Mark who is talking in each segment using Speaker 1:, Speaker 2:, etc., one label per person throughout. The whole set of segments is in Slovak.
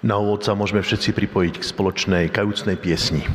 Speaker 1: Na úvod sa môžeme všetci pripojiť k spoločnej kajúcnej piesni.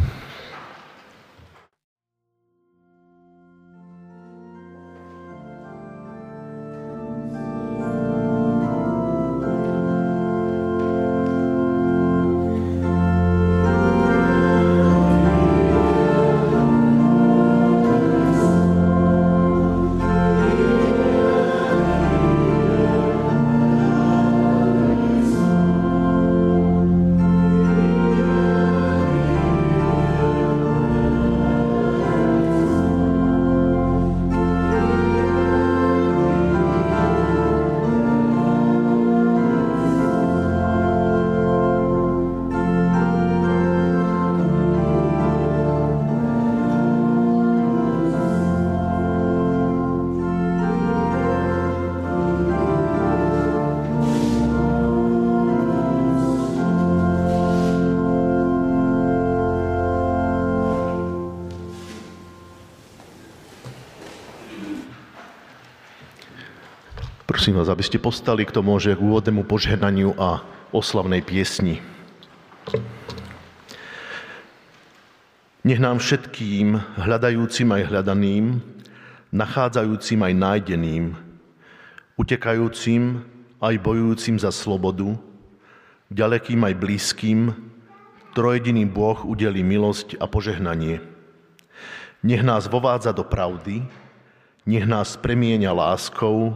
Speaker 1: Aby ste postali k tomu, že k úvodnému požehnaniu a oslavnej piesni. Nech nám všetkým, hľadajúcim aj hľadaným, nachádzajúcim aj nájdeným, utekajúcim aj bojujúcim za slobodu, ďalekým aj blízkym, trojediný Boh udeli milosť a požehnanie. Nech nás vovádza do pravdy, nech nás premieňa láskou,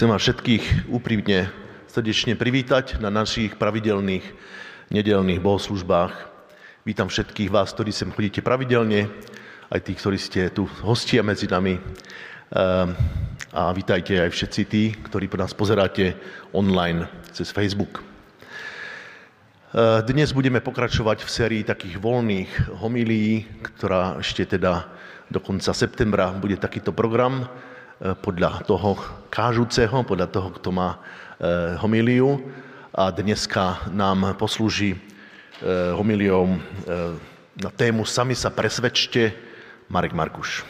Speaker 1: Chcem vás všetkých úprimne srdečne privítať na našich pravidelných nedelných bohoslužbách. Vítam všetkých vás, ktorí sem chodíte pravidelne, aj tých, ktorí ste tu hostia medzi nami. Ehm, a vítajte aj všetci tí, ktorí po nás pozeráte online cez Facebook. Ehm, dnes budeme pokračovať v sérii takých voľných homilí, ktorá ešte teda do konca septembra bude takýto program podľa toho kážuceho, podľa toho, kto má homíliu. A dneska nám poslúži homíliou na tému Sami sa presvedčte Marek Markuš.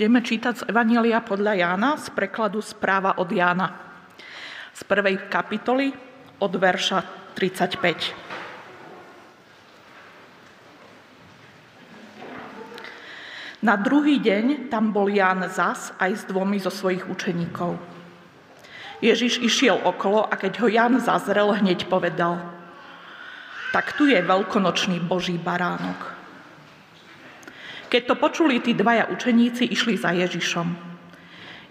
Speaker 2: budeme čítať z Evanielia podľa Jána z prekladu Správa od Jána z prvej kapitoly od verša 35. Na druhý deň tam bol Ján zas aj s dvomi zo svojich učeníkov. Ježiš išiel okolo a keď ho Ján zazrel, hneď povedal, tak tu je veľkonočný Boží baránok. Keď to počuli tí dvaja učeníci, išli za Ježišom.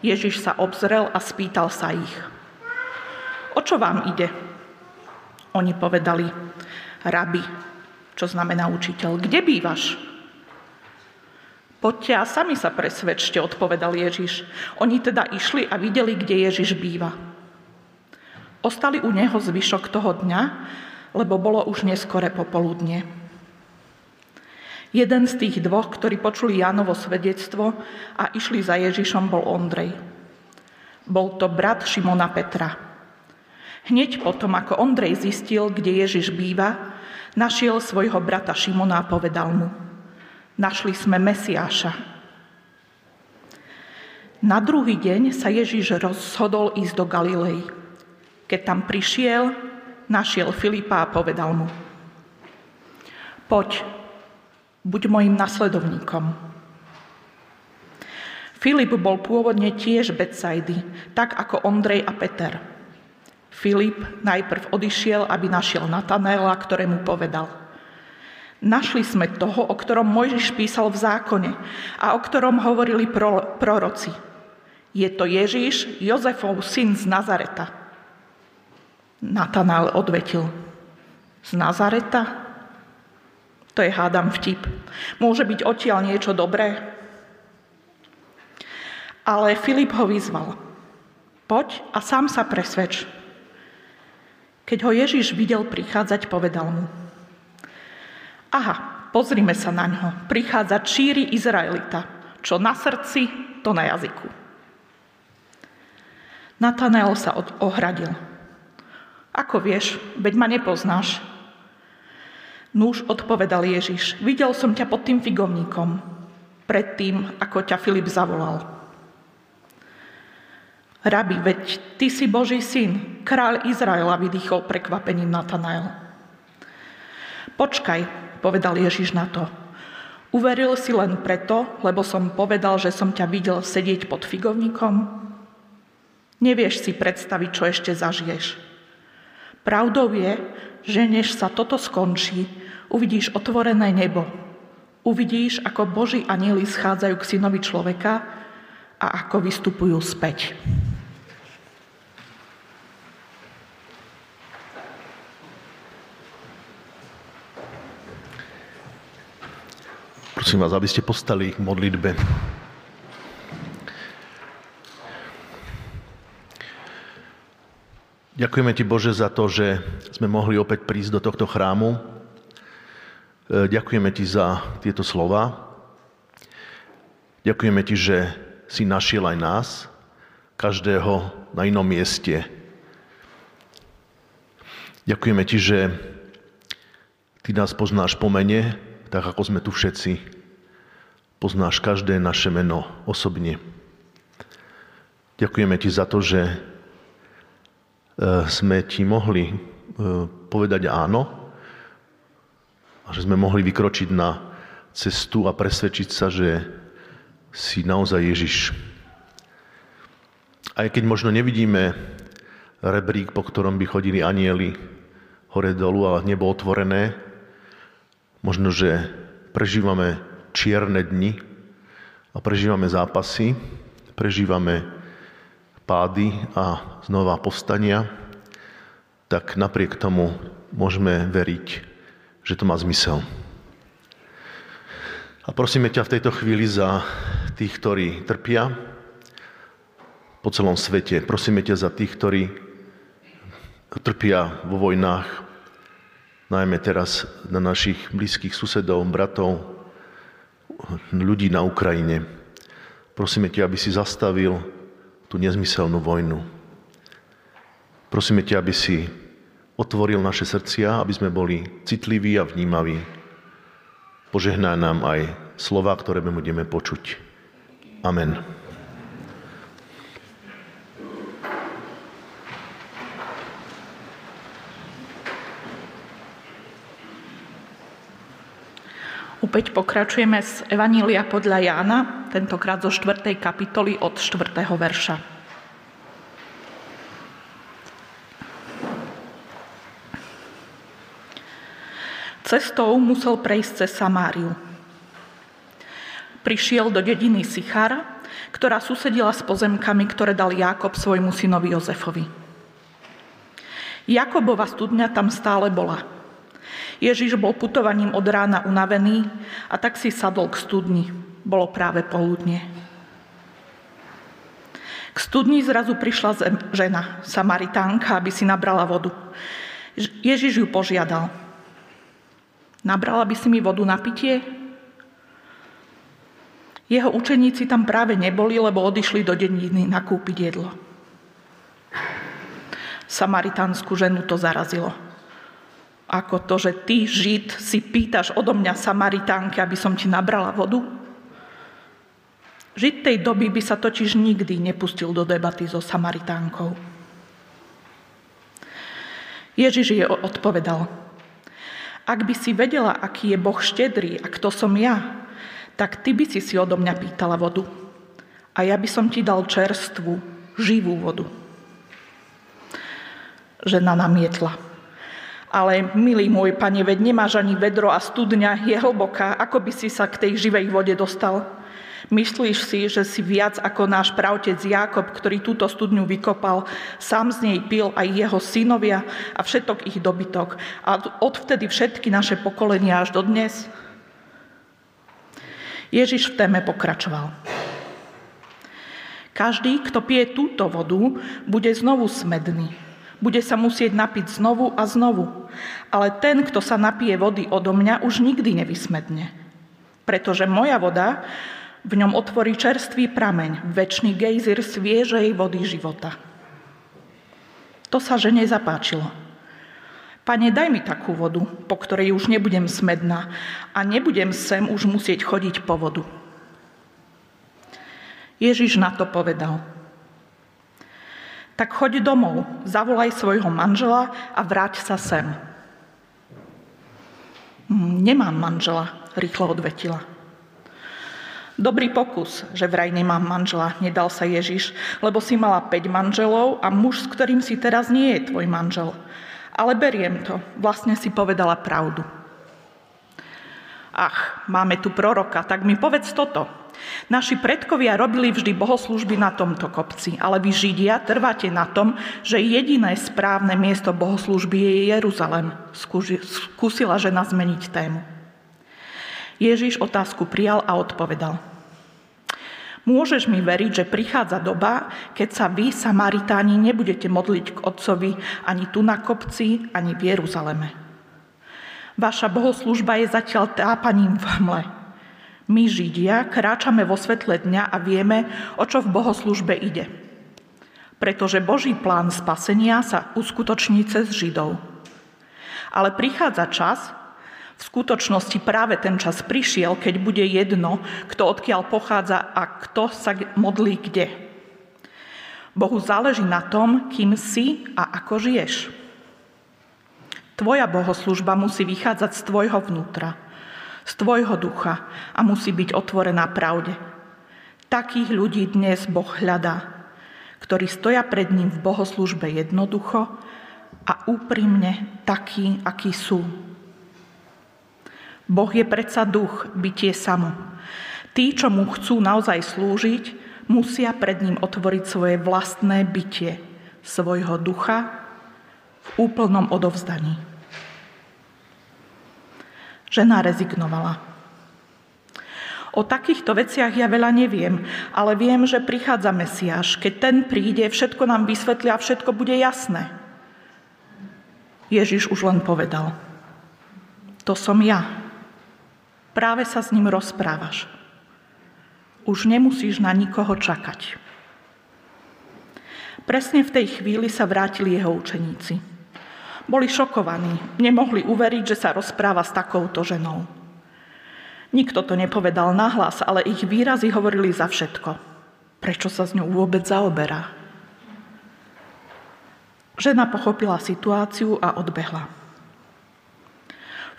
Speaker 2: Ježiš sa obzrel a spýtal sa ich. O čo vám ide? Oni povedali, rabi, čo znamená učiteľ, kde bývaš? Poďte a sami sa presvedčte, odpovedal Ježiš. Oni teda išli a videli, kde Ježiš býva. Ostali u neho zvyšok toho dňa, lebo bolo už neskore popoludne. Jeden z tých dvoch, ktorí počuli Jánovo svedectvo a išli za Ježišom, bol Ondrej. Bol to brat Šimona Petra. Hneď potom, ako Ondrej zistil, kde Ježiš býva, našiel svojho brata Šimona a povedal mu – Našli sme Mesiáša. Na druhý deň sa Ježiš rozhodol ísť do Galilei. Keď tam prišiel, našiel Filipa a povedal mu, poď, buď mojim nasledovníkom. Filip bol pôvodne tiež Betsaidy, tak ako Ondrej a Peter. Filip najprv odišiel, aby našiel Natanéla, ktorému povedal – Našli sme toho, o ktorom Mojžiš písal v zákone a o ktorom hovorili proroci. Je to Ježíš, Jozefov syn z Nazareta. Natanál odvetil. Z Nazareta? To je hádam vtip. Môže byť odtiaľ niečo dobré? Ale Filip ho vyzval. Poď a sám sa presvedč. Keď ho Ježiš videl prichádzať, povedal mu – Aha, pozrime sa na ňo. Prichádza číri Izraelita. Čo na srdci, to na jazyku. Natanael sa od- ohradil. Ako vieš, veď ma nepoznáš. Núž odpovedal Ježiš, videl som ťa pod tým figovníkom, predtým, ako ťa Filip zavolal. Rabi, veď ty si Boží syn, kráľ Izraela, vydýchol prekvapením Natanael. Počkaj, povedal Ježiš na to. Uveril si len preto, lebo som povedal, že som ťa videl sedieť pod figovníkom? Nevieš si predstaviť, čo ešte zažiješ. Pravdou je, že než sa toto skončí, uvidíš otvorené nebo. Uvidíš, ako Boží anieli schádzajú k synovi človeka a ako vystupujú späť.
Speaker 1: Prosím vás, aby ste postali k modlitbe. Ďakujeme Ti, Bože, za to, že sme mohli opäť prísť do tohto chrámu. E, ďakujeme Ti za tieto slova. Ďakujeme Ti, že si našiel aj nás, každého na inom mieste. Ďakujeme Ti, že Ty nás poznáš po mene, tak ako sme tu všetci. Poznáš každé naše meno osobne. Ďakujeme ti za to, že e, sme ti mohli e, povedať áno a že sme mohli vykročiť na cestu a presvedčiť sa, že si naozaj Ježiš. Aj keď možno nevidíme rebrík, po ktorom by chodili anieli hore dolu a nebo otvorené, Možno, že prežívame čierne dni a prežívame zápasy, prežívame pády a znova povstania, tak napriek tomu môžeme veriť, že to má zmysel. A prosíme ťa v tejto chvíli za tých, ktorí trpia po celom svete. Prosíme ťa za tých, ktorí trpia vo vojnách, najmä teraz na našich blízkych susedov, bratov, ľudí na Ukrajine. Prosíme ťa, aby si zastavil tú nezmyselnú vojnu. Prosíme ťa, aby si otvoril naše srdcia, aby sme boli citliví a vnímaví. Požehná nám aj slova, ktoré budeme počuť. Amen.
Speaker 2: Opäť pokračujeme z Evanília podľa Jána, tentokrát zo 4. kapitoly od 4. verša. Cestou musel prejsť cez Samáriu. Prišiel do dediny Sichara, ktorá susedila s pozemkami, ktoré dal Jákob svojmu synovi Jozefovi. Jakobova studňa tam stále bola – Ježiš bol putovaním od rána unavený a tak si sadol k studni. Bolo práve poludne. K studni zrazu prišla žena, Samaritánka, aby si nabrala vodu. Ježiš ju požiadal. Nabrala by si mi vodu na pitie? Jeho učeníci tam práve neboli, lebo odišli do dediny nakúpiť jedlo. Samaritánsku ženu to zarazilo ako to, že ty, Žid, si pýtaš odo mňa Samaritánky, aby som ti nabrala vodu? Žid tej doby by sa totiž nikdy nepustil do debaty so Samaritánkou. Ježiš je odpovedal, ak by si vedela, aký je Boh štedrý a kto som ja, tak ty by si si odo mňa pýtala vodu. A ja by som ti dal čerstvú, živú vodu. Žena namietla. Ale, milý môj pane, veď nemáš ani vedro a studňa je hlboká, ako by si sa k tej živej vode dostal? Myslíš si, že si viac ako náš pravtec Jákob, ktorý túto studňu vykopal, sám z nej pil aj jeho synovia a všetok ich dobytok a odvtedy všetky naše pokolenia až do dnes? Ježiš v téme pokračoval. Každý, kto pije túto vodu, bude znovu smedný. Bude sa musieť napiť znovu a znovu. Ale ten, kto sa napije vody odo mňa, už nikdy nevysmedne. Pretože moja voda v ňom otvorí čerstvý prameň, väčší gejzir sviežej vody života. To sa žene zapáčilo. Pane, daj mi takú vodu, po ktorej už nebudem smedná a nebudem sem už musieť chodiť po vodu. Ježiš na to povedal – tak choď domov, zavolaj svojho manžela a vráť sa sem. Hm, nemám manžela, rýchlo odvetila. Dobrý pokus, že vraj nemám manžela, nedal sa Ježiš, lebo si mala 5 manželov a muž, s ktorým si teraz nie je tvoj manžel. Ale beriem to, vlastne si povedala pravdu. Ach, máme tu proroka, tak mi povedz toto. Naši predkovia robili vždy bohoslužby na tomto kopci, ale vy Židia trváte na tom, že jediné správne miesto bohoslužby je Jeruzalem. Skúsila žena zmeniť tému. Ježiš otázku prijal a odpovedal. Môžeš mi veriť, že prichádza doba, keď sa vy, Samaritáni, nebudete modliť k Otcovi ani tu na kopci, ani v Jeruzaleme. Vaša bohoslužba je zatiaľ tápaním v hmle. My, Židia, kráčame vo svetle dňa a vieme, o čo v bohoslužbe ide. Pretože Boží plán spasenia sa uskutoční cez Židov. Ale prichádza čas, v skutočnosti práve ten čas prišiel, keď bude jedno, kto odkiaľ pochádza a kto sa modlí kde. Bohu záleží na tom, kým si a ako žiješ. Tvoja bohoslužba musí vychádzať z tvojho vnútra – z tvojho ducha a musí byť otvorená pravde. Takých ľudí dnes Boh hľadá, ktorí stoja pred ním v bohoslužbe jednoducho a úprimne takí, akí sú. Boh je predsa duch, bytie samo. Tí, čo mu chcú naozaj slúžiť, musia pred ním otvoriť svoje vlastné bytie, svojho ducha v úplnom odovzdaní. Žena rezignovala. O takýchto veciach ja veľa neviem, ale viem, že prichádza Mesiáš. Keď ten príde, všetko nám vysvetlia všetko bude jasné. Ježiš už len povedal. To som ja. Práve sa s ním rozprávaš. Už nemusíš na nikoho čakať. Presne v tej chvíli sa vrátili jeho učeníci. Boli šokovaní, nemohli uveriť, že sa rozpráva s takouto ženou. Nikto to nepovedal nahlas, ale ich výrazy hovorili za všetko. Prečo sa s ňou vôbec zaoberá? Žena pochopila situáciu a odbehla.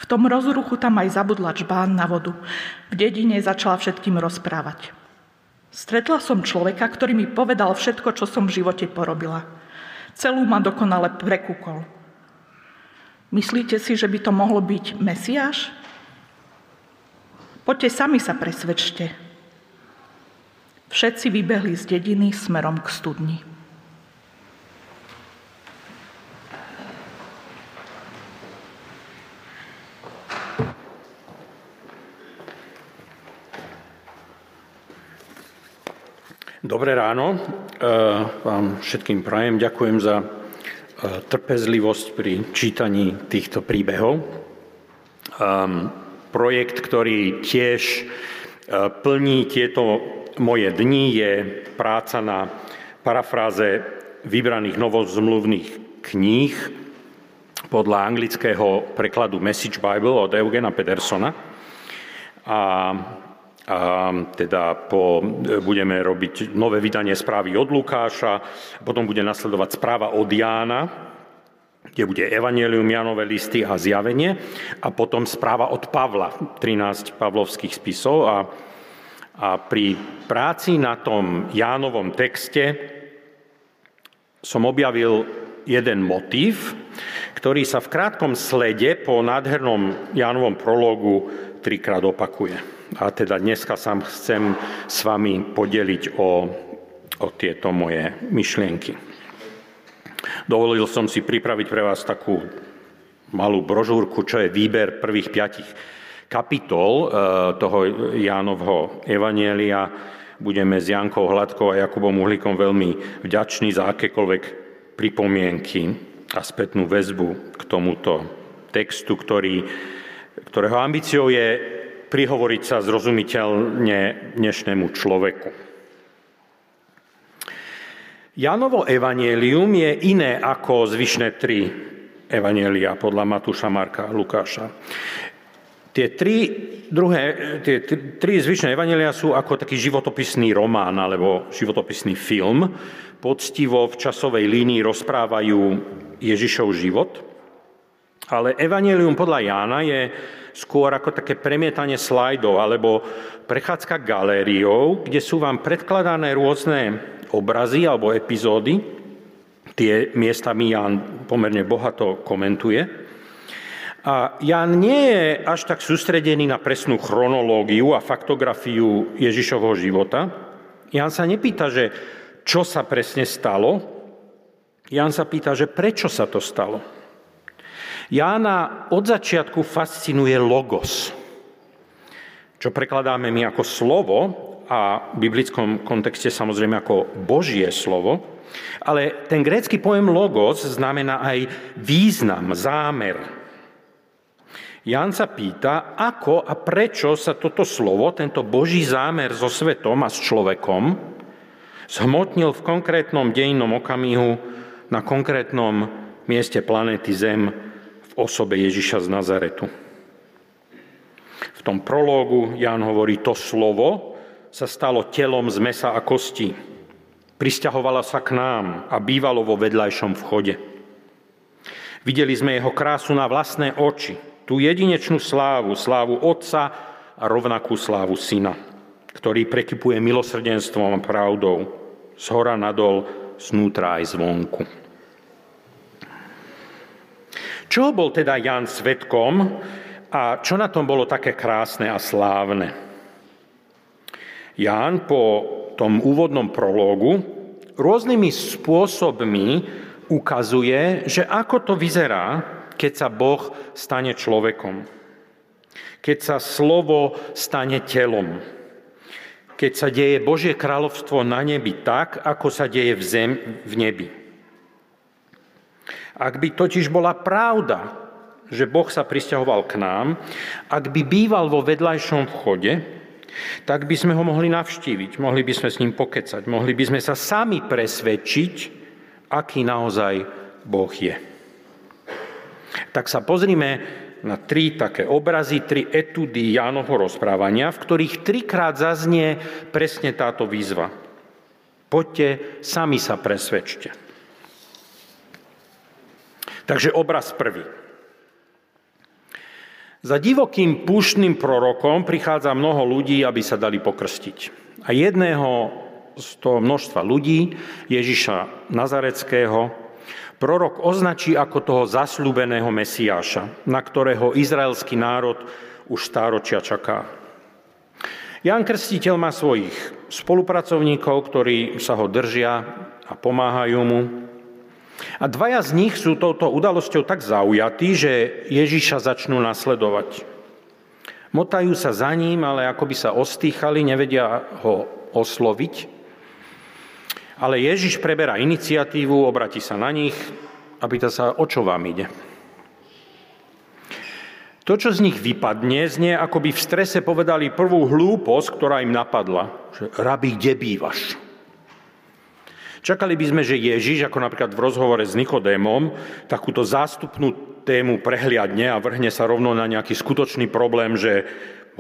Speaker 2: V tom rozruchu tam aj zabudla čbán na vodu. V dedine začala všetkým rozprávať. Stretla som človeka, ktorý mi povedal všetko, čo som v živote porobila. Celú ma dokonale prekúkol. Myslíte si, že by to mohlo byť Mesiáš? Poďte sami sa presvedčte. Všetci vybehli z dediny smerom k studni.
Speaker 3: Dobré ráno, e, vám všetkým prajem. Ďakujem za e, trpezlivosť pri čítaní týchto príbehov. Ehm, Projekt, ktorý tiež e, plní tieto moje dni, je práca na parafráze vybraných novozmluvných kníh podľa anglického prekladu Message Bible od Eugena Pedersona. A, a teda po, budeme robiť nové vydanie správy od Lukáša, potom bude nasledovať správa od Jána, kde bude Evangelium, Janové listy a zjavenie a potom správa od Pavla, 13 pavlovských spisov a, a pri práci na tom Jánovom texte som objavil jeden motív, ktorý sa v krátkom slede po nádhernom Jánovom prologu trikrát opakuje. A teda dneska sa chcem s vami podeliť o, o tieto moje myšlienky. Dovolil som si pripraviť pre vás takú malú brožúrku, čo je výber prvých piatich kapitol e, toho Jánovho Evanielia. Budeme s Jankou Hladkou a Jakubom Uhlíkom veľmi vďační za akékoľvek pripomienky a spätnú väzbu k tomuto textu, ktorý, ktorého ambíciou je prihovoriť sa zrozumiteľne dnešnému človeku. Janovo evanielium je iné ako zvyšné tri evanielia podľa Matúša, Marka a Lukáša. Tie tri, druhé, tie tri zvyšné evanelia sú ako taký životopisný román alebo životopisný film. Poctivo v časovej línii rozprávajú Ježišov život. Ale evanelium podľa Jána je skôr ako také premietanie slajdov alebo prechádzka galériou, kde sú vám predkladané rôzne obrazy alebo epizódy. Tie miestami Jan pomerne bohato komentuje. A Jan nie je až tak sústredený na presnú chronológiu a faktografiu Ježišovho života. Jan sa nepýta, že čo sa presne stalo. Jan sa pýta, že prečo sa to stalo. Jána od začiatku fascinuje logos, čo prekladáme my ako slovo, a v biblickom kontexte samozrejme ako Božie slovo, ale ten grécky pojem logos znamená aj význam, zámer. Jan sa pýta, ako a prečo sa toto slovo, tento Boží zámer so svetom a s človekom zhmotnil v konkrétnom dejnom okamihu na konkrétnom mieste planéty Zem osobe Ježiša z Nazaretu. V tom prológu Jan hovorí to slovo, sa stalo telom z mesa a kostí. Prisťahovala sa k nám a bývalo vo vedľajšom vchode. Videli sme jeho krásu na vlastné oči, tú jedinečnú slávu, slávu Otca a rovnakú slávu Syna, ktorý prekypuje milosrdenstvom a pravdou, z hora nadol, znútra aj zvonku. Čo bol teda Jan svetkom a čo na tom bolo také krásne a slávne? Ján po tom úvodnom prológu rôznymi spôsobmi ukazuje, že ako to vyzerá, keď sa Boh stane človekom. Keď sa slovo stane telom. Keď sa deje Božie kráľovstvo na nebi tak, ako sa deje v zem v nebi. Ak by totiž bola pravda, že Boh sa pristahoval k nám, ak by býval vo vedľajšom vchode, tak by sme ho mohli navštíviť, mohli by sme s ním pokecať, mohli by sme sa sami presvedčiť, aký naozaj Boh je. Tak sa pozrime na tri také obrazy, tri etudy Jánovho rozprávania, v ktorých trikrát zaznie presne táto výzva. Poďte, sami sa presvedčte. Takže obraz prvý. Za divokým púštnym prorokom prichádza mnoho ľudí, aby sa dali pokrstiť. A jedného z toho množstva ľudí, Ježiša Nazareckého, prorok označí ako toho zasľúbeného Mesiáša, na ktorého izraelský národ už stáročia čaká. Jan Krstiteľ má svojich spolupracovníkov, ktorí sa ho držia a pomáhajú mu. A dvaja z nich sú touto udalosťou tak zaujatí, že Ježiša začnú nasledovať. Motajú sa za ním, ale ako by sa ostýchali, nevedia ho osloviť. Ale Ježiš preberá iniciatívu, obratí sa na nich a pýta sa, o čo vám ide. To, čo z nich vypadne, znie, ako by v strese povedali prvú hlúposť, ktorá im napadla. Že, rabi, kde bývaš? Čakali by sme, že Ježiš, ako napríklad v rozhovore s Nikodémom, takúto zástupnú tému prehliadne a vrhne sa rovno na nejaký skutočný problém, že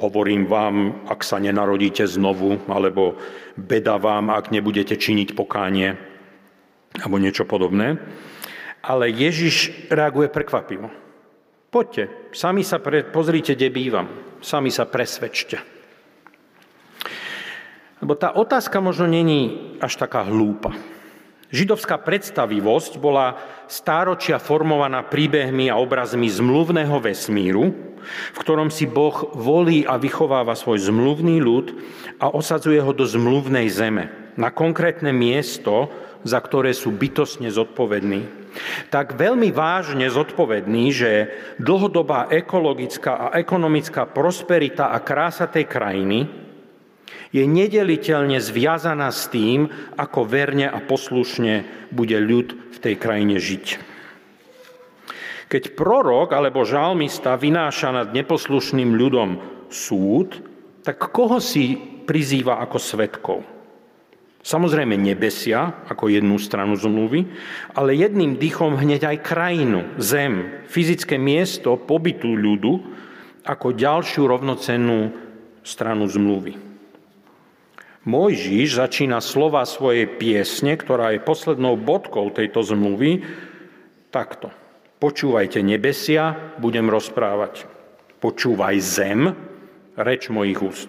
Speaker 3: Hovorím vám, ak sa nenarodíte znovu, alebo beda vám, ak nebudete činiť pokánie, alebo niečo podobné. Ale Ježiš reaguje prekvapivo. Poďte, sami sa pre, pozrite, kde bývam, sami sa presvedčte. Lebo tá otázka možno není až taká hlúpa. Židovská predstavivosť bola stáročia formovaná príbehmi a obrazmi zmluvného vesmíru, v ktorom si Boh volí a vychováva svoj zmluvný ľud a osadzuje ho do zmluvnej zeme, na konkrétne miesto, za ktoré sú bytosne zodpovední. Tak veľmi vážne zodpovední, že dlhodobá ekologická a ekonomická prosperita a krása tej krajiny je nedeliteľne zviazaná s tým, ako verne a poslušne bude ľud v tej krajine žiť. Keď prorok alebo žalmista vynáša nad neposlušným ľudom súd, tak koho si prizýva ako svetkov? Samozrejme nebesia, ako jednu stranu zmluvy, ale jedným dýchom hneď aj krajinu, zem, fyzické miesto pobytu ľudu, ako ďalšiu rovnocennú stranu zmluvy. Mojžiš začína slova svojej piesne, ktorá je poslednou bodkou tejto zmluvy, takto. Počúvajte nebesia, budem rozprávať. Počúvaj zem, reč mojich úst.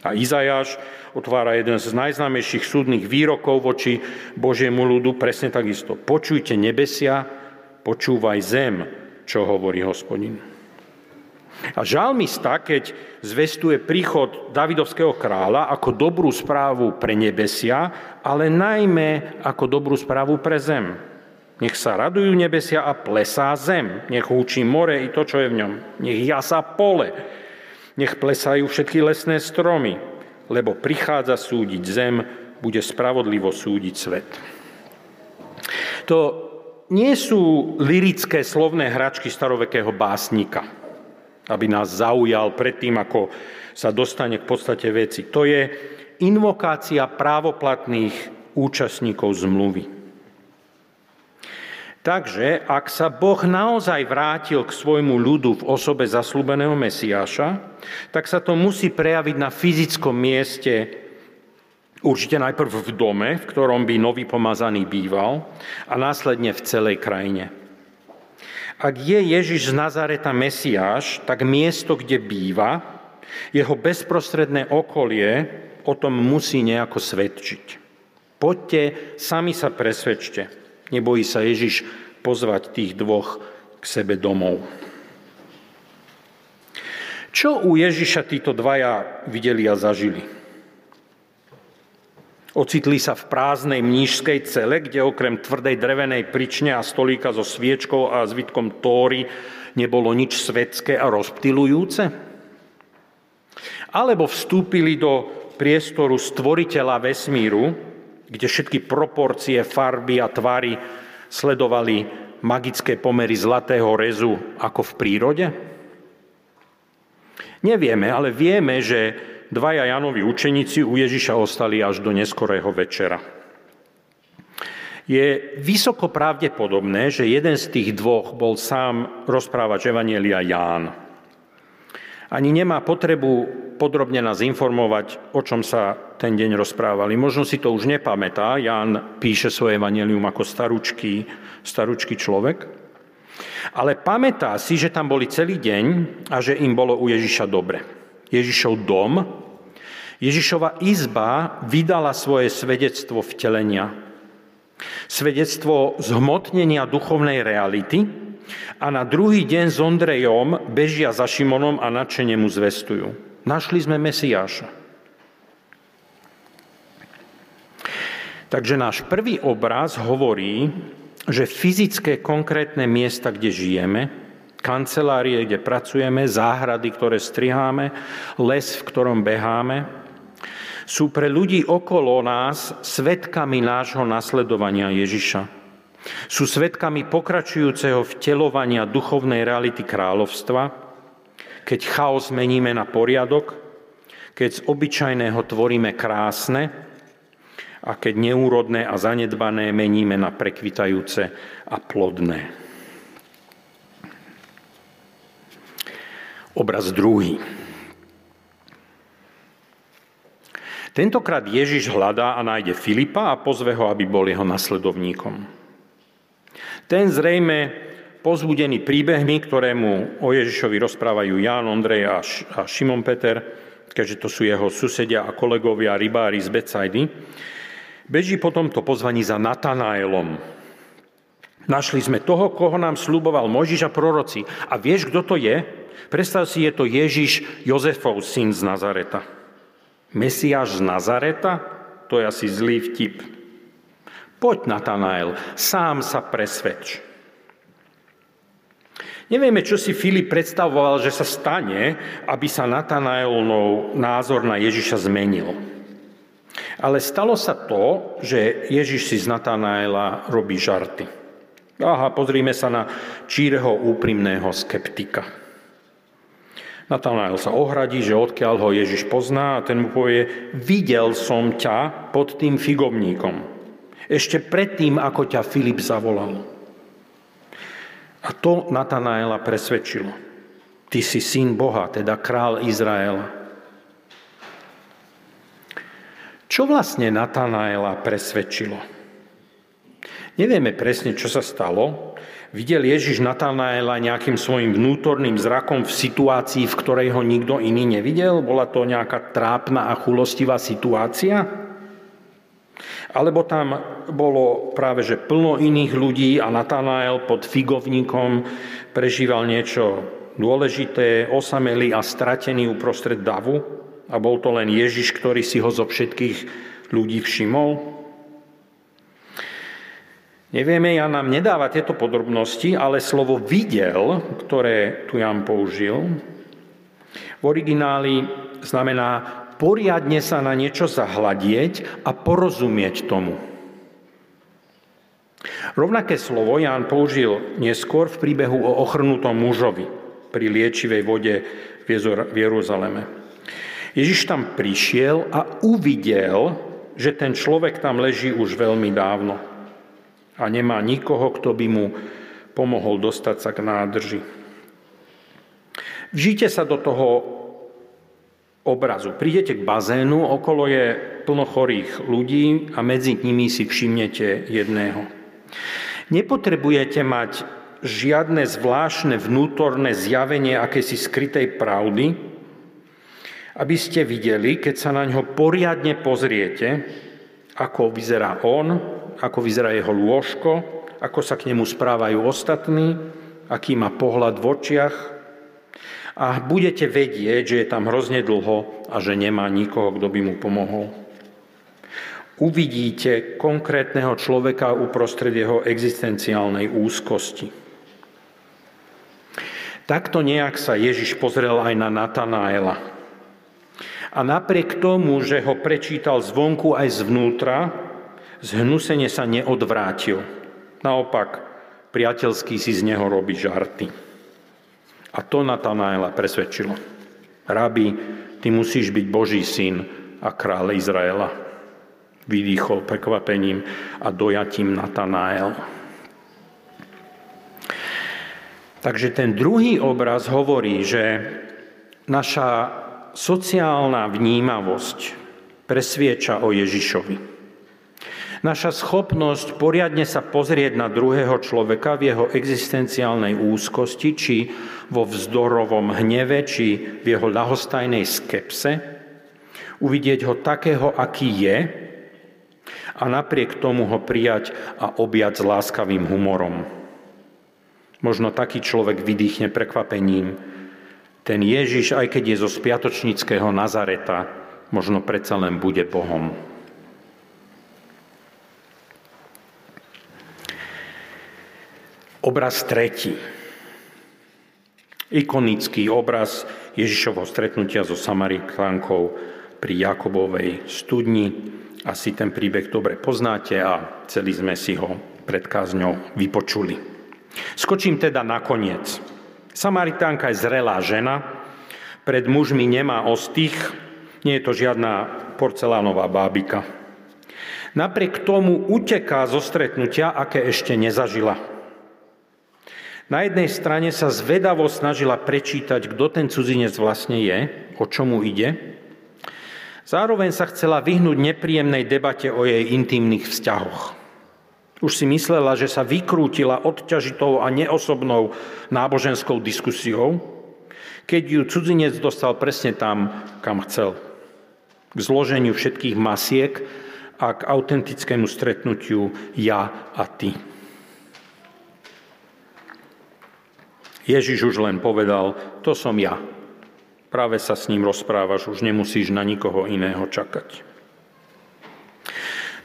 Speaker 3: A Izajáš otvára jeden z najznámejších súdnych výrokov voči Božiemu ľudu, presne takisto. Počujte nebesia, počúvaj zem, čo hovorí hospodin. A žalmista, keď zvestuje príchod Davidovského kráľa ako dobrú správu pre nebesia, ale najmä ako dobrú správu pre zem. Nech sa radujú nebesia a plesá zem. Nech húči more i to, čo je v ňom. Nech jasá pole. Nech plesajú všetky lesné stromy. Lebo prichádza súdiť zem, bude spravodlivo súdiť svet. To nie sú lirické slovné hračky starovekého básnika aby nás zaujal pred tým, ako sa dostane k podstate veci. To je invokácia právoplatných účastníkov zmluvy. Takže ak sa Boh naozaj vrátil k svojmu ľudu v osobe zaslúbeného Mesiáša, tak sa to musí prejaviť na fyzickom mieste, určite najprv v dome, v ktorom by nový pomazaný býval, a následne v celej krajine. Ak je Ježiš z Nazareta Mesiáš, tak miesto, kde býva, jeho bezprostredné okolie o tom musí nejako svedčiť. Poďte, sami sa presvedčte. Nebojí sa Ježiš pozvať tých dvoch k sebe domov. Čo u Ježiša títo dvaja videli a zažili? Ocitli sa v prázdnej mnížskej cele, kde okrem tvrdej drevenej prične a stolíka so sviečkou a zvitkom tóry nebolo nič svetské a rozptilujúce? Alebo vstúpili do priestoru stvoriteľa vesmíru, kde všetky proporcie, farby a tvary sledovali magické pomery zlatého rezu ako v prírode? Nevieme, ale vieme, že dvaja Janovi učeníci u Ježiša ostali až do neskorého večera. Je vysoko pravdepodobné, že jeden z tých dvoch bol sám rozprávať Evanielia Ján. Ani nemá potrebu podrobne nás informovať, o čom sa ten deň rozprávali. Možno si to už nepamätá. Ján píše svoje evanelium ako staručký, staručký človek. Ale pamätá si, že tam boli celý deň a že im bolo u Ježiša dobre. Ježišov dom, Ježišova izba vydala svoje svedectvo vtelenia. Svedectvo zhmotnenia duchovnej reality a na druhý deň s Ondrejom bežia za Šimonom a nadšene mu zvestujú. Našli sme Mesiáša. Takže náš prvý obraz hovorí, že fyzické konkrétne miesta, kde žijeme, kancelárie, kde pracujeme, záhrady, ktoré striháme, les, v ktorom beháme, sú pre ľudí okolo nás svetkami nášho nasledovania Ježiša. Sú svetkami pokračujúceho vtelovania duchovnej reality kráľovstva, keď chaos meníme na poriadok, keď z obyčajného tvoríme krásne, a keď neúrodné a zanedbané meníme na prekvitajúce a plodné. Obraz druhý. Tentokrát Ježiš hľadá a nájde Filipa a pozve ho, aby bol jeho nasledovníkom. Ten zrejme pozbudený príbehmi, ktorému o Ježišovi rozprávajú Ján, Ondrej a Šimon Peter, keďže to sú jeho susedia a kolegovia, rybári z Becajdy, Beží po tomto pozvaní za Natanaelom. Našli sme toho, koho nám sluboval Mojžiš a proroci. A vieš, kto to je? Predstav si, je to Ježiš, Jozefov syn z Nazareta. Mesiáš z Nazareta? To je asi zlý vtip. Poď, Natanael, sám sa presvedč. Nevieme, čo si Filip predstavoval, že sa stane, aby sa Natanaelov názor na Ježiša zmenil. Ale stalo sa to, že Ježiš si z Natanaela robí žarty. Aha, pozrime sa na číreho úprimného skeptika. Natanael sa ohradí, že odkiaľ ho Ježiš pozná a ten mu povie, videl som ťa pod tým figovníkom. Ešte predtým, ako ťa Filip zavolal. A to Natanaela presvedčilo. Ty si syn Boha, teda král Izraela. Čo vlastne Natanaela presvedčilo? Nevieme presne, čo sa stalo. Videl Ježiš Natanaela nejakým svojim vnútorným zrakom v situácii, v ktorej ho nikto iný nevidel? Bola to nejaká trápna a chulostivá situácia? Alebo tam bolo práve že plno iných ľudí a Natanael pod figovníkom prežíval niečo dôležité, osamelý a stratený uprostred davu? a bol to len Ježiš, ktorý si ho zo všetkých ľudí všimol? Nevieme, ja nám nedáva tieto podrobnosti, ale slovo videl, ktoré tu Jan použil, v origináli znamená poriadne sa na niečo zahľadieť a porozumieť tomu. Rovnaké slovo Ján použil neskôr v príbehu o ochrnutom mužovi pri liečivej vode v Jeruzaleme. Ježiš tam prišiel a uvidel, že ten človek tam leží už veľmi dávno a nemá nikoho, kto by mu pomohol dostať sa k nádrži. Vžite sa do toho obrazu. Prídete k bazénu, okolo je plno chorých ľudí a medzi nimi si všimnete jedného. Nepotrebujete mať žiadne zvláštne vnútorné zjavenie akési skrytej pravdy, aby ste videli, keď sa na ňo poriadne pozriete, ako vyzerá on, ako vyzerá jeho lôžko, ako sa k nemu správajú ostatní, aký má pohľad v očiach a budete vedieť, že je tam hrozne dlho a že nemá nikoho, kto by mu pomohol. Uvidíte konkrétneho človeka uprostred jeho existenciálnej úzkosti. Takto nejak sa Ježiš pozrel aj na Natanaela. A napriek tomu, že ho prečítal zvonku aj zvnútra, zhnusene sa neodvrátil. Naopak, priateľský si z neho robí žarty. A to Natanaela presvedčilo. Rabi, ty musíš byť Boží syn a kráľ Izraela. Vydýchol prekvapením a dojatím Natanael. Takže ten druhý obraz hovorí, že naša sociálna vnímavosť presvieča o Ježišovi. Naša schopnosť poriadne sa pozrieť na druhého človeka v jeho existenciálnej úzkosti, či vo vzdorovom hneve, či v jeho ľahostajnej skepse, uvidieť ho takého, aký je a napriek tomu ho prijať a objať s láskavým humorom. Možno taký človek vydýchne prekvapením. Ten Ježiš, aj keď je zo spiatočníckého Nazareta, možno predsa len bude Bohom. Obraz tretí. Ikonický obraz Ježišovho stretnutia so Samaritánkou pri Jakobovej studni. Asi ten príbeh dobre poznáte a celý sme si ho pred kázňou vypočuli. Skočím teda na koniec. Samaritánka je zrelá žena, pred mužmi nemá ostých, nie je to žiadna porcelánová bábika. Napriek tomu uteká zo stretnutia, aké ešte nezažila. Na jednej strane sa zvedavo snažila prečítať, kto ten cudzinec vlastne je, o čomu ide. Zároveň sa chcela vyhnúť nepríjemnej debate o jej intimných vzťahoch. Už si myslela, že sa vykrútila odťažitou a neosobnou náboženskou diskusiou, keď ju cudzinec dostal presne tam, kam chcel. K zloženiu všetkých masiek a k autentickému stretnutiu ja a ty. Ježiš už len povedal, to som ja. Práve sa s ním rozprávaš, už nemusíš na nikoho iného čakať.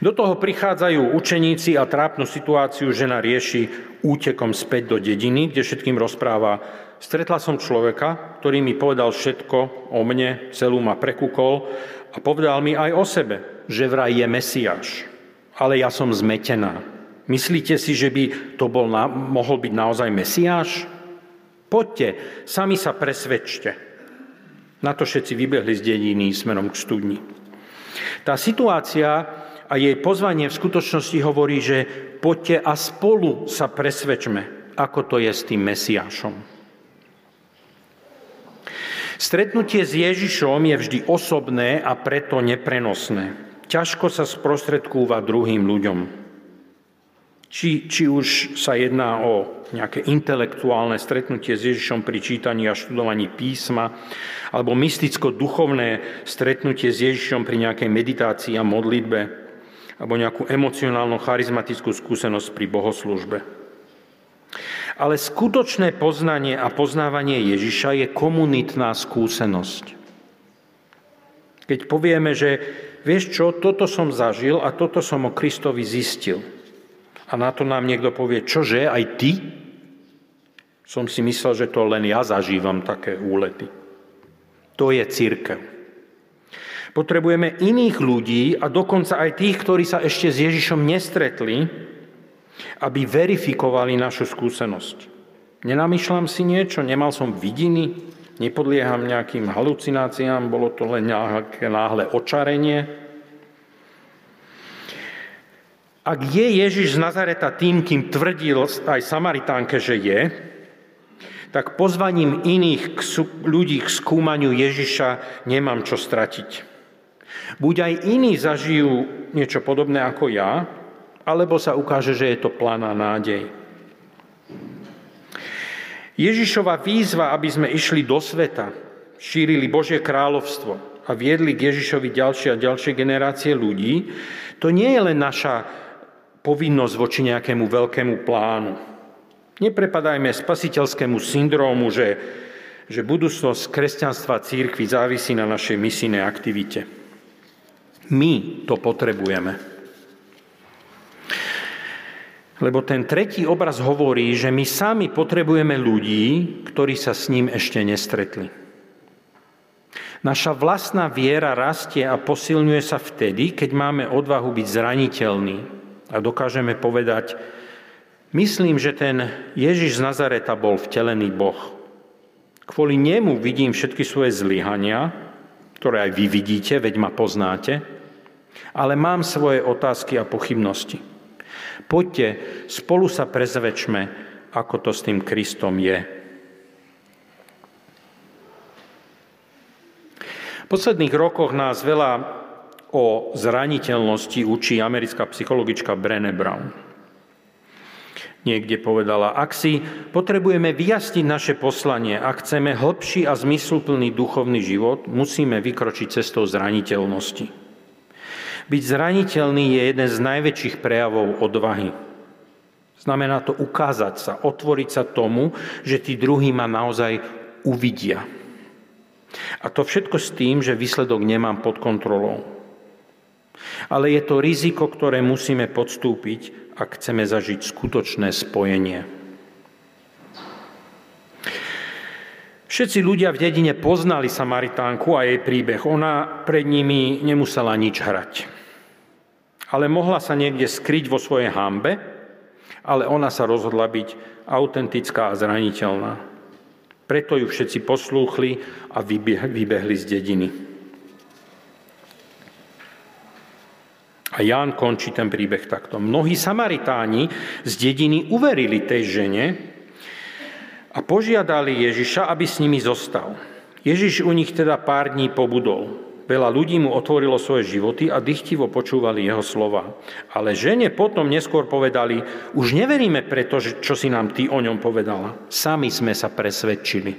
Speaker 3: Do toho prichádzajú učeníci a trápnu situáciu žena rieši útekom späť do dediny, kde všetkým rozpráva, stretla som človeka, ktorý mi povedal všetko o mne, celú ma prekúkol a povedal mi aj o sebe, že vraj je Mesiáš. Ale ja som zmetená. Myslíte si, že by to bol, mohol byť naozaj Mesiáš? Poďte, sami sa presvedčte. Na to všetci vybehli z dediny smerom k studni. Tá situácia a jej pozvanie v skutočnosti hovorí, že poďte a spolu sa presvedčme, ako to je s tým Mesiášom. Stretnutie s Ježišom je vždy osobné a preto neprenosné. Ťažko sa sprostredkúva druhým ľuďom. Či, či už sa jedná o nejaké intelektuálne stretnutie s Ježišom pri čítaní a študovaní písma, alebo mysticko-duchovné stretnutie s Ježišom pri nejakej meditácii a modlitbe, alebo nejakú emocionálnu charizmatickú skúsenosť pri bohoslužbe. Ale skutočné poznanie a poznávanie Ježiša je komunitná skúsenosť. Keď povieme, že vieš čo, toto som zažil a toto som o Kristovi zistil – a na to nám niekto povie, čože, aj ty? Som si myslel, že to len ja zažívam také úlety. To je církev. Potrebujeme iných ľudí a dokonca aj tých, ktorí sa ešte s Ježišom nestretli, aby verifikovali našu skúsenosť. Nenamýšľam si niečo, nemal som vidiny, nepodlieham nejakým halucináciám, bolo to len nejaké náhle očarenie. Ak je Ježiš z Nazareta tým, kým tvrdil aj Samaritánke, že je, tak pozvaním iných ľudí k skúmaniu Ježiša nemám čo stratiť. Buď aj iní zažijú niečo podobné ako ja, alebo sa ukáže, že je to planá nádej. Ježišova výzva, aby sme išli do sveta, šírili Božie kráľovstvo a viedli k Ježišovi ďalšie a ďalšie generácie ľudí, to nie je len naša povinnosť voči nejakému veľkému plánu. Neprepadajme spasiteľskému syndrómu, že, že budúcnosť kresťanstva církvy závisí na našej misijnej aktivite. My to potrebujeme. Lebo ten tretí obraz hovorí, že my sami potrebujeme ľudí, ktorí sa s ním ešte nestretli. Naša vlastná viera rastie a posilňuje sa vtedy, keď máme odvahu byť zraniteľní, a dokážeme povedať, myslím, že ten Ježiš z Nazareta bol vtelený Boh. Kvôli nemu vidím všetky svoje zlyhania, ktoré aj vy vidíte, veď ma poznáte, ale mám svoje otázky a pochybnosti. Poďte, spolu sa prezvečme, ako to s tým Kristom je. V posledných rokoch nás veľa o zraniteľnosti učí americká psychologička Brené Brown. Niekde povedala, ak si potrebujeme vyjasniť naše poslanie, ak chceme hlbší a zmysluplný duchovný život, musíme vykročiť cestou zraniteľnosti. Byť zraniteľný je jeden z najväčších prejavov odvahy. Znamená to ukázať sa, otvoriť sa tomu, že tí druhí ma naozaj uvidia. A to všetko s tým, že výsledok nemám pod kontrolou. Ale je to riziko, ktoré musíme podstúpiť, ak chceme zažiť skutočné spojenie. Všetci ľudia v dedine poznali Samaritánku a jej príbeh. Ona pred nimi nemusela nič hrať. Ale mohla sa niekde skryť vo svojej hambe, ale ona sa rozhodla byť autentická a zraniteľná. Preto ju všetci poslúchli a vybehli z dediny. A Ján končí ten príbeh takto. Mnohí Samaritáni z dediny uverili tej žene a požiadali Ježiša, aby s nimi zostal. Ježiš u nich teda pár dní pobudol. Veľa ľudí mu otvorilo svoje životy a dychtivo počúvali jeho slova. Ale žene potom neskôr povedali, už neveríme preto, čo si nám ty o ňom povedala. Sami sme sa presvedčili.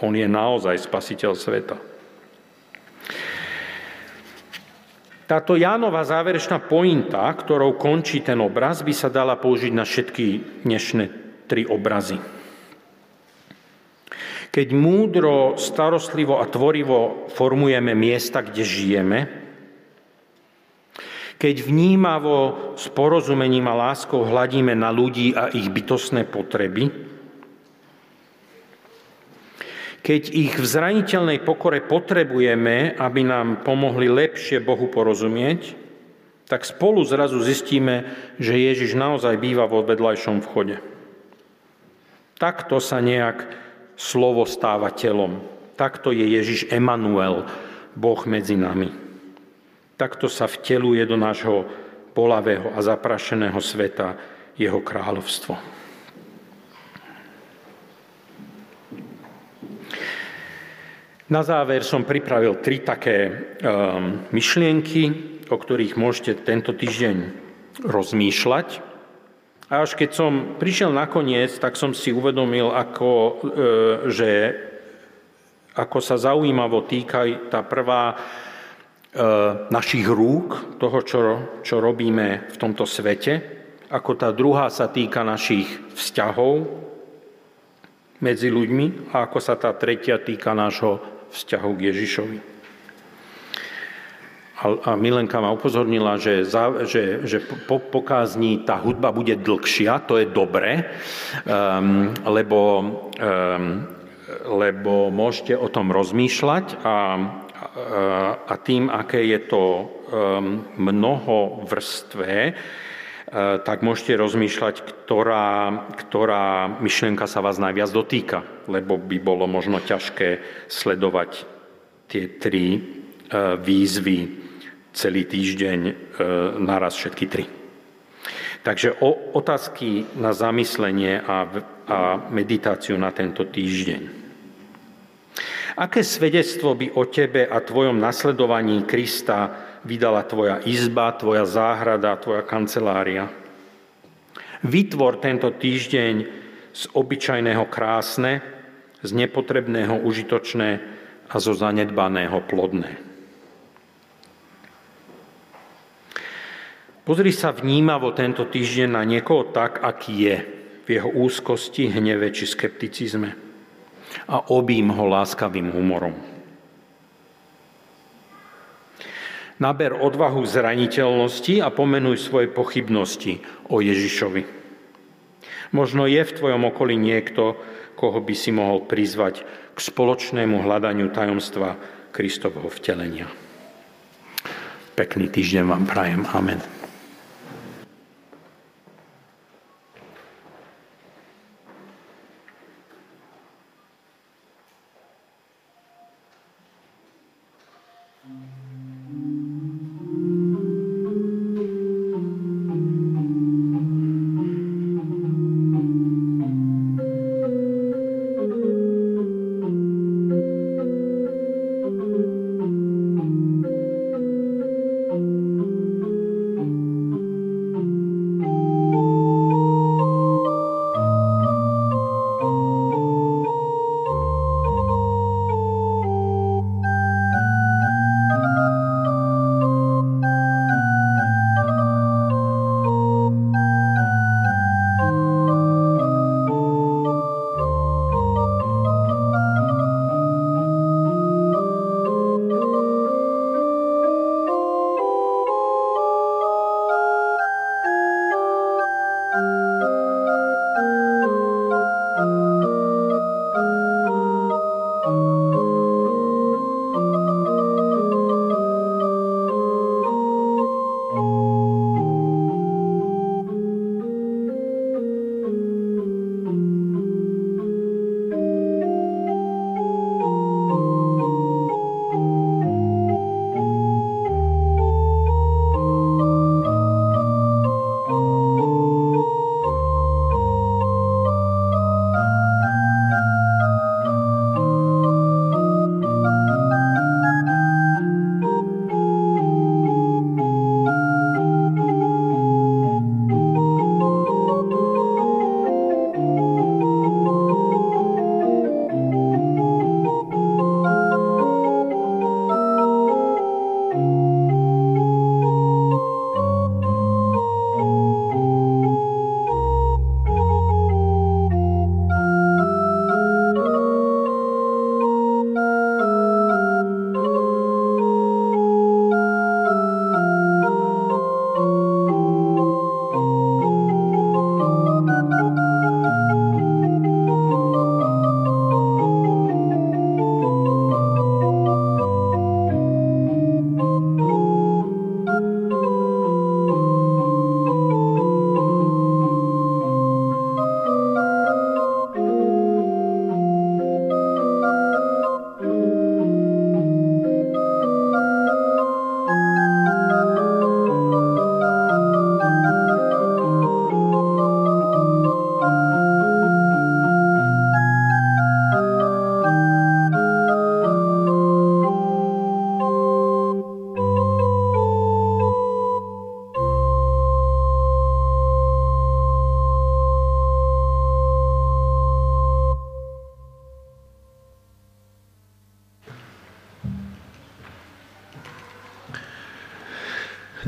Speaker 3: On je naozaj spasiteľ sveta. Táto Jánova záverečná pointa, ktorou končí ten obraz, by sa dala použiť na všetky dnešné tri obrazy. Keď múdro, starostlivo a tvorivo formujeme miesta, kde žijeme, keď vnímavo s porozumením a láskou hladíme na ľudí a ich bytostné potreby, keď ich v zraniteľnej pokore potrebujeme, aby nám pomohli lepšie Bohu porozumieť, tak spolu zrazu zistíme, že Ježiš naozaj býva vo vedľajšom vchode. Takto sa nejak slovo stáva telom. Takto je Ježiš Emanuel, Boh medzi nami. Takto sa vteluje do nášho bolavého a zaprašeného sveta jeho kráľovstvo. Na záver som pripravil tri také um, myšlienky, o ktorých môžete tento týždeň rozmýšľať. A až keď som prišiel nakoniec, tak som si uvedomil, ako, e, že ako sa zaujímavo týka tá prvá e, našich rúk, toho, čo, čo robíme v tomto svete, ako tá druhá sa týka našich vzťahov medzi ľuďmi a ako sa tá tretia týka nášho vzťahu k Ježišovi. A Milenka ma upozornila, že, za, že, že po, po tá hudba bude dlhšia, to je dobré, um, lebo, um, lebo môžete o tom rozmýšľať a, a, a tým, aké je to um, mnoho vrstvé, tak môžete rozmýšľať, ktorá, ktorá myšlienka sa vás najviac dotýka, lebo by bolo možno ťažké sledovať tie tri e, výzvy celý týždeň e, naraz všetky tri. Takže o, otázky na zamyslenie a, a meditáciu na tento týždeň. Aké svedectvo by o tebe a tvojom nasledovaní Krista vydala tvoja izba, tvoja záhrada, tvoja kancelária. Vytvor tento týždeň z obyčajného krásne, z nepotrebného užitočné a zo zanedbaného plodné. Pozri sa vnímavo tento týždeň na niekoho tak, aký je, v jeho úzkosti, hneve či skepticizme a obím ho láskavým humorom. Naber odvahu zraniteľnosti a pomenuj svoje pochybnosti o Ježišovi. Možno je v tvojom okolí niekto, koho by si mohol prizvať k spoločnému hľadaniu tajomstva Kristovho vtelenia. Pekný týždeň vám prajem. Amen.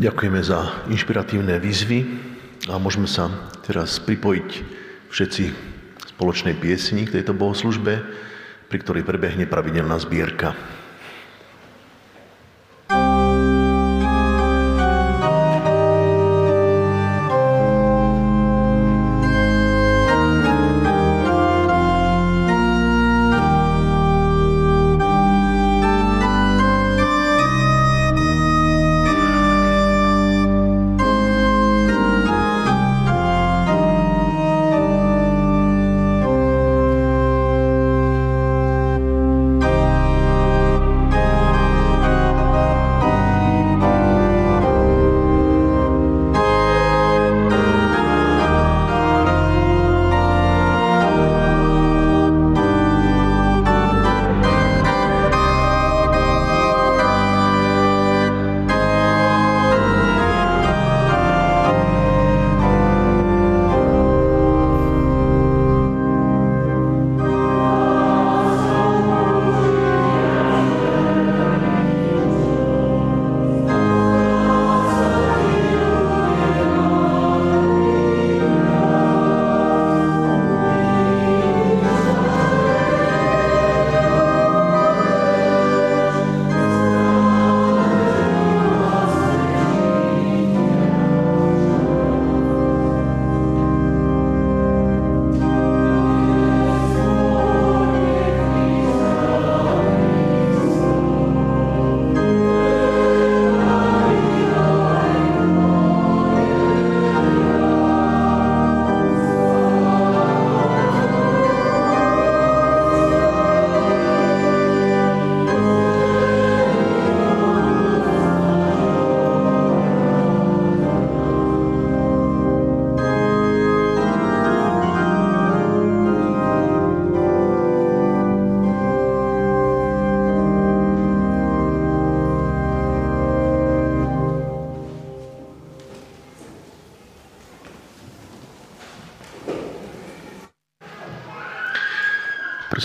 Speaker 1: Ďakujeme za inšpiratívne výzvy a môžeme sa teraz pripojiť všetci spoločnej piesni k tejto bohoslužbe, pri ktorej prebehne pravidelná zbierka.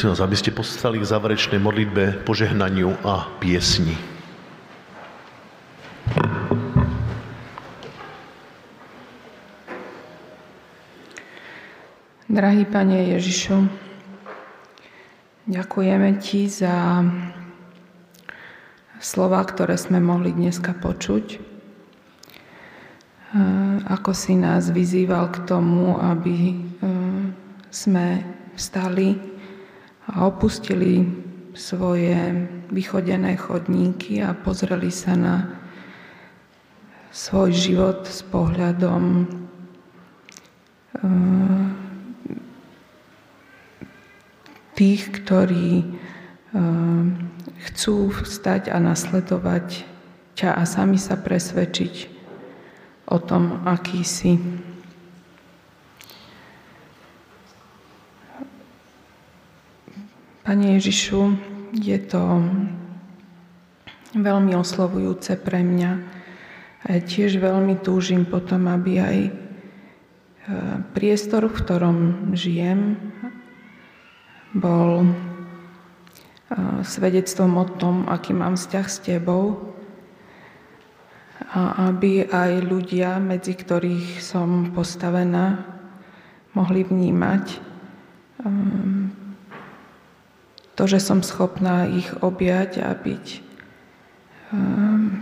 Speaker 1: Prosím vás, aby ste postali k záverečnej modlitbe, požehnaniu a piesni.
Speaker 4: Drahý Pane Ježišu, ďakujeme Ti za slova, ktoré sme mohli dneska počuť. Ako si nás vyzýval k tomu, aby sme vstali a opustili svoje vychodené chodníky a pozreli sa na svoj život s pohľadom eh, tých, ktorí eh, chcú vstať a nasledovať ťa a sami sa presvedčiť o tom, aký si. Pane Ježišu, je to veľmi oslovujúce pre mňa. A tiež veľmi túžim potom, aby aj e, priestor, v ktorom žijem, bol e, svedectvom o tom, aký mám vzťah s Tebou a aby aj ľudia, medzi ktorých som postavená, mohli vnímať um, to, že som schopná ich objať a byť um,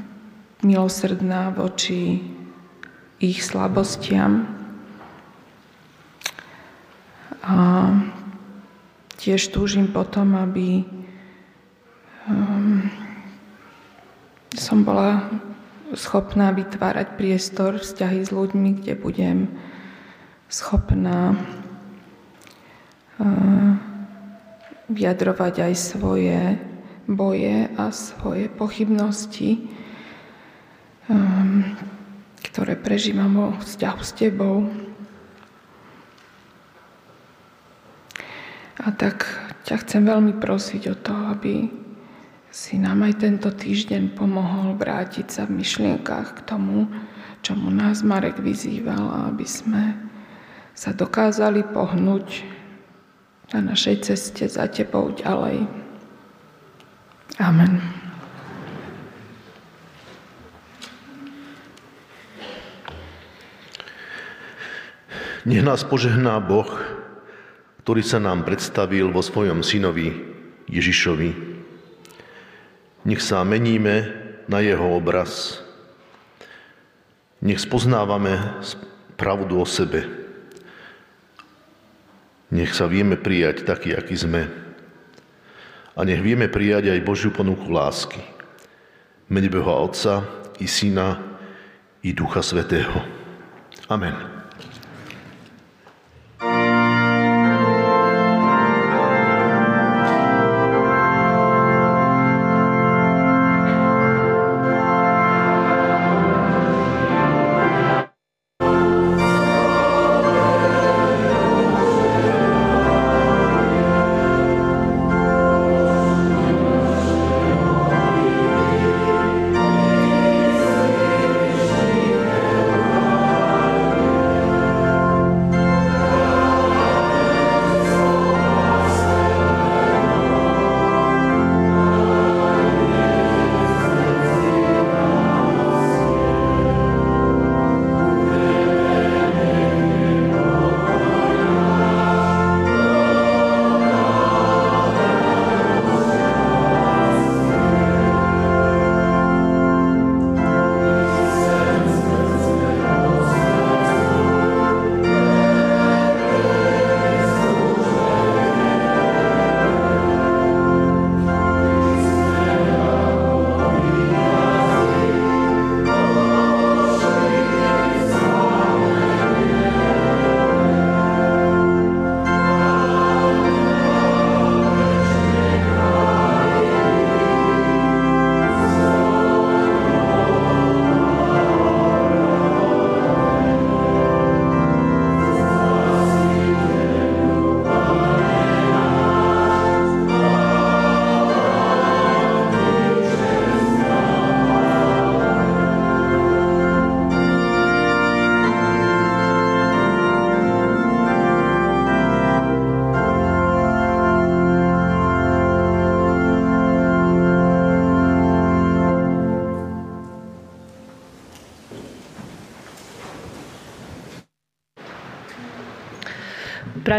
Speaker 4: milosrdná voči ich slabostiam. A tiež túžim potom, aby um, som bola schopná vytvárať priestor, vzťahy s ľuďmi, kde budem schopná uh, vyjadrovať aj svoje boje a svoje pochybnosti, um, ktoré prežívam vo vzťahu s Tebou. A tak ťa chcem veľmi prosiť o to, aby si nám aj tento týždeň pomohol vrátiť sa v myšlienkách k tomu, čomu nás Marek vyzýval, aby sme sa dokázali pohnúť na našej ceste za Tebou ďalej. Amen.
Speaker 1: Nech nás požehná Boh, ktorý sa nám predstavil vo svojom synovi Ježišovi. Nech sa meníme na jeho obraz. Nech spoznávame pravdu o sebe. Nech sa vieme prijať taký, aký sme. A nech vieme prijať aj Božiu ponuku lásky. Mene Boha Otca i Syna i Ducha Svetého. Amen.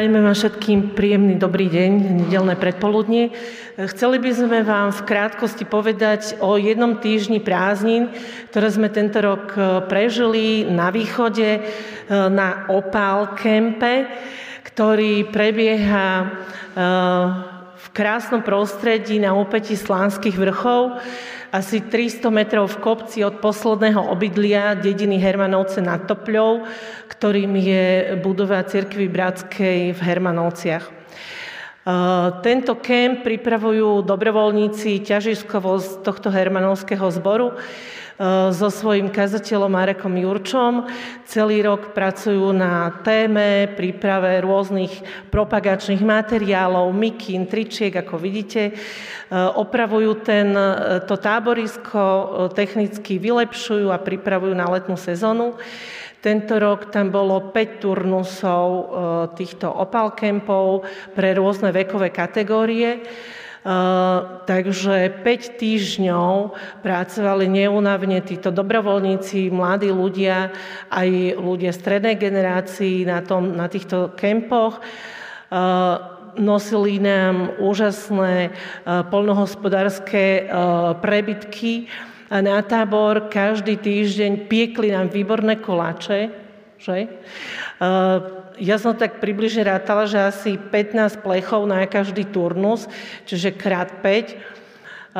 Speaker 5: Prajeme vám všetkým príjemný dobrý deň, nedelné predpoludnie. Chceli by sme vám v krátkosti povedať o jednom týždni prázdnin, ktoré sme tento rok e, prežili na východe e, na Opál kempe, ktorý prebieha e, v krásnom prostredí na úpeti Slánskych vrchov asi 300 metrov v kopci od posledného obydlia dediny Hermanovce nad Topľou, ktorým je budova cirkvy Bratskej v Hermanovciach. E, tento kemp pripravujú dobrovoľníci ťažiskovo z tohto hermanovského zboru, so svojím kazateľom Marekom Jurčom. Celý rok pracujú na téme, príprave rôznych propagačných materiálov, mikín, tričiek, ako vidíte. E, opravujú ten, e, to táborisko, technicky vylepšujú a pripravujú na letnú sezónu. Tento rok tam bolo 5 turnusov týchto opal kempov pre rôzne vekové kategórie. Takže 5 týždňov pracovali neunavne títo dobrovoľníci, mladí ľudia, aj ľudia strednej generácii na, tom, na týchto kempoch nosili nám úžasné polnohospodárske prebytky na tábor. Každý týždeň piekli nám výborné koláče. Že? Ja som tak približne rátala, že asi 15 plechov na každý turnus, čiže krát 5.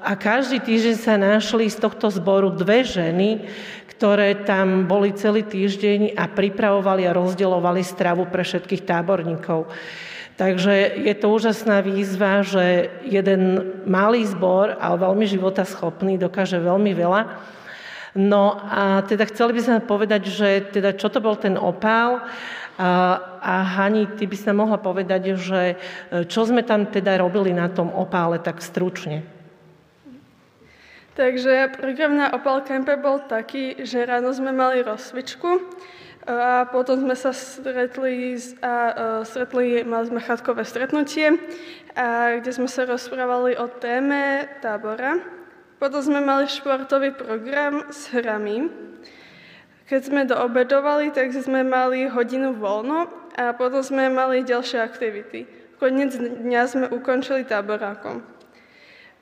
Speaker 5: A každý týždeň sa našli z tohto zboru dve ženy, ktoré tam boli celý týždeň a pripravovali a rozdeľovali stravu pre všetkých táborníkov. Takže je to úžasná výzva, že jeden malý zbor, ale veľmi životaschopný, dokáže veľmi veľa. No a teda chceli by sme povedať, že teda čo to bol ten opál. A Hani, ty by sa mohla povedať, že e, čo sme tam teda robili na tom opále tak stručne.
Speaker 6: Takže program na Opal Campe bol taký, že ráno sme mali rozcvičku a potom sme sa stretli a uh, stretli, mali sme chatkové stretnutie, a kde sme sa rozprávali o téme tábora. Potom sme mali športový program s hrami, Keď sme doobedovali, tak sme mali hodinu voľno a potom sme mali ďalšie aktivity. Koniec dňa sme ukončili táborákom.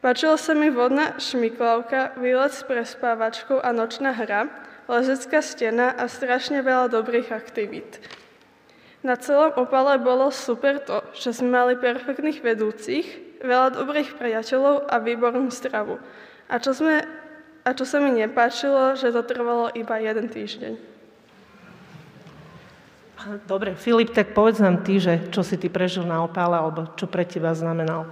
Speaker 6: Páčila sa mi vodná šmiklavka, výlet s prespávačkou a nočná hra, lezecká stena a strašne veľa dobrých aktivít. Na celom opale bolo super to, že sme mali perfektných vedúcich, veľa dobrých priateľov a výbornú stravu. A čo sme a čo sa mi nepáčilo, že to trvalo iba jeden týždeň.
Speaker 5: Dobre, Filip, tak povedz nám ty, že čo si ty prežil na opále, alebo čo pre teba znamenal.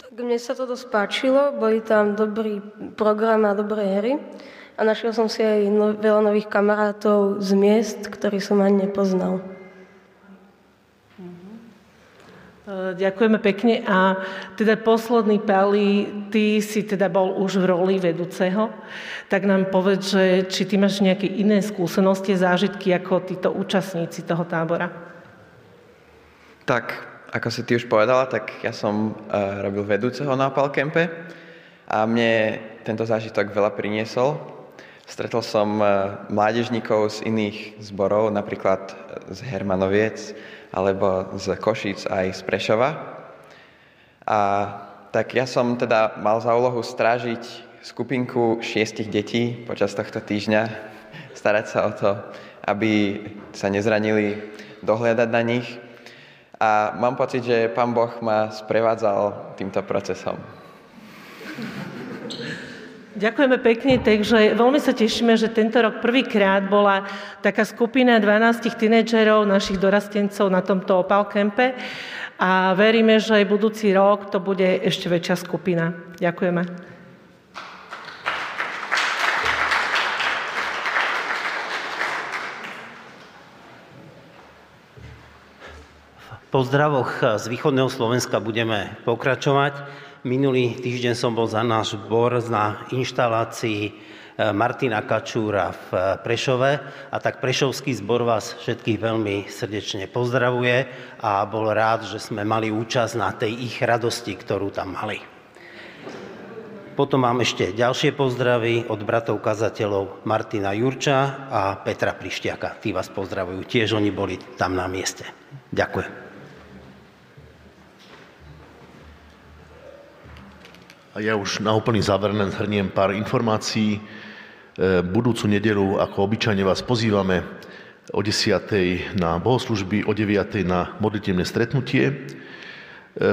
Speaker 7: Tak mne sa to dosť páčilo, boli tam dobrý program a dobré hry a našiel som si aj no, veľa nových kamarátov z miest, ktorých som ani nepoznal.
Speaker 5: E, ďakujeme pekne. A teda posledný Pali, ty si teda bol už v roli vedúceho, tak nám povedz, že či ty máš nejaké iné skúsenosti, zážitky ako títo účastníci toho tábora.
Speaker 8: Tak, ako si ty už povedala, tak ja som uh, robil vedúceho na Palkempe a mne tento zážitok veľa priniesol. Stretol som uh, mládežníkov z iných zborov, napríklad z Hermanoviec, alebo z Košíc aj z Prešova. A tak ja som teda mal za úlohu strážiť skupinku šiestich detí počas tohto týždňa, starať sa o to, aby sa nezranili, dohľadať na nich. A mám pocit, že Pán Boh ma sprevádzal týmto procesom.
Speaker 5: Ďakujeme pekne, takže veľmi sa tešíme, že tento rok prvýkrát bola taká skupina 12 tínedžerov, našich dorastencov na tomto Opal Kempe a veríme, že aj budúci rok to bude ešte väčšia skupina. Ďakujeme.
Speaker 9: Po zdravoch z východného Slovenska budeme pokračovať. Minulý týždeň som bol za náš zbor na inštalácii e, Martina Kačúra v e, Prešove a tak Prešovský zbor vás všetkých veľmi srdečne pozdravuje a bol rád, že sme mali účasť na tej ich radosti, ktorú tam mali. Potom mám ešte ďalšie pozdravy od bratov kazateľov Martina Jurča a Petra Prištiaka. Tí vás pozdravujú, tiež oni boli tam na mieste. Ďakujem.
Speaker 1: Ja už na úplný záver len zhrniem pár informácií. E, budúcu nedelu, ako obyčajne vás pozývame o 10. na bohoslužby, o 9. na modlitevné stretnutie. E,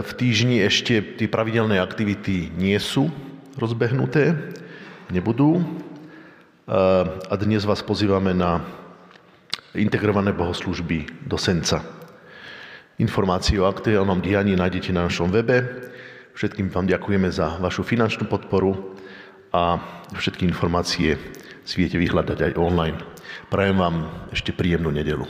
Speaker 1: v týždni ešte tie pravidelné aktivity nie sú rozbehnuté, nebudú. E, a dnes vás pozývame na integrované bohoslužby do Senca. Informácie o aktuálnom dianí nájdete na našom webe Všetkým vám ďakujeme za vašu finančnú podporu a všetky informácie si viete vyhľadať aj online. Prajem vám ešte príjemnú nedelu.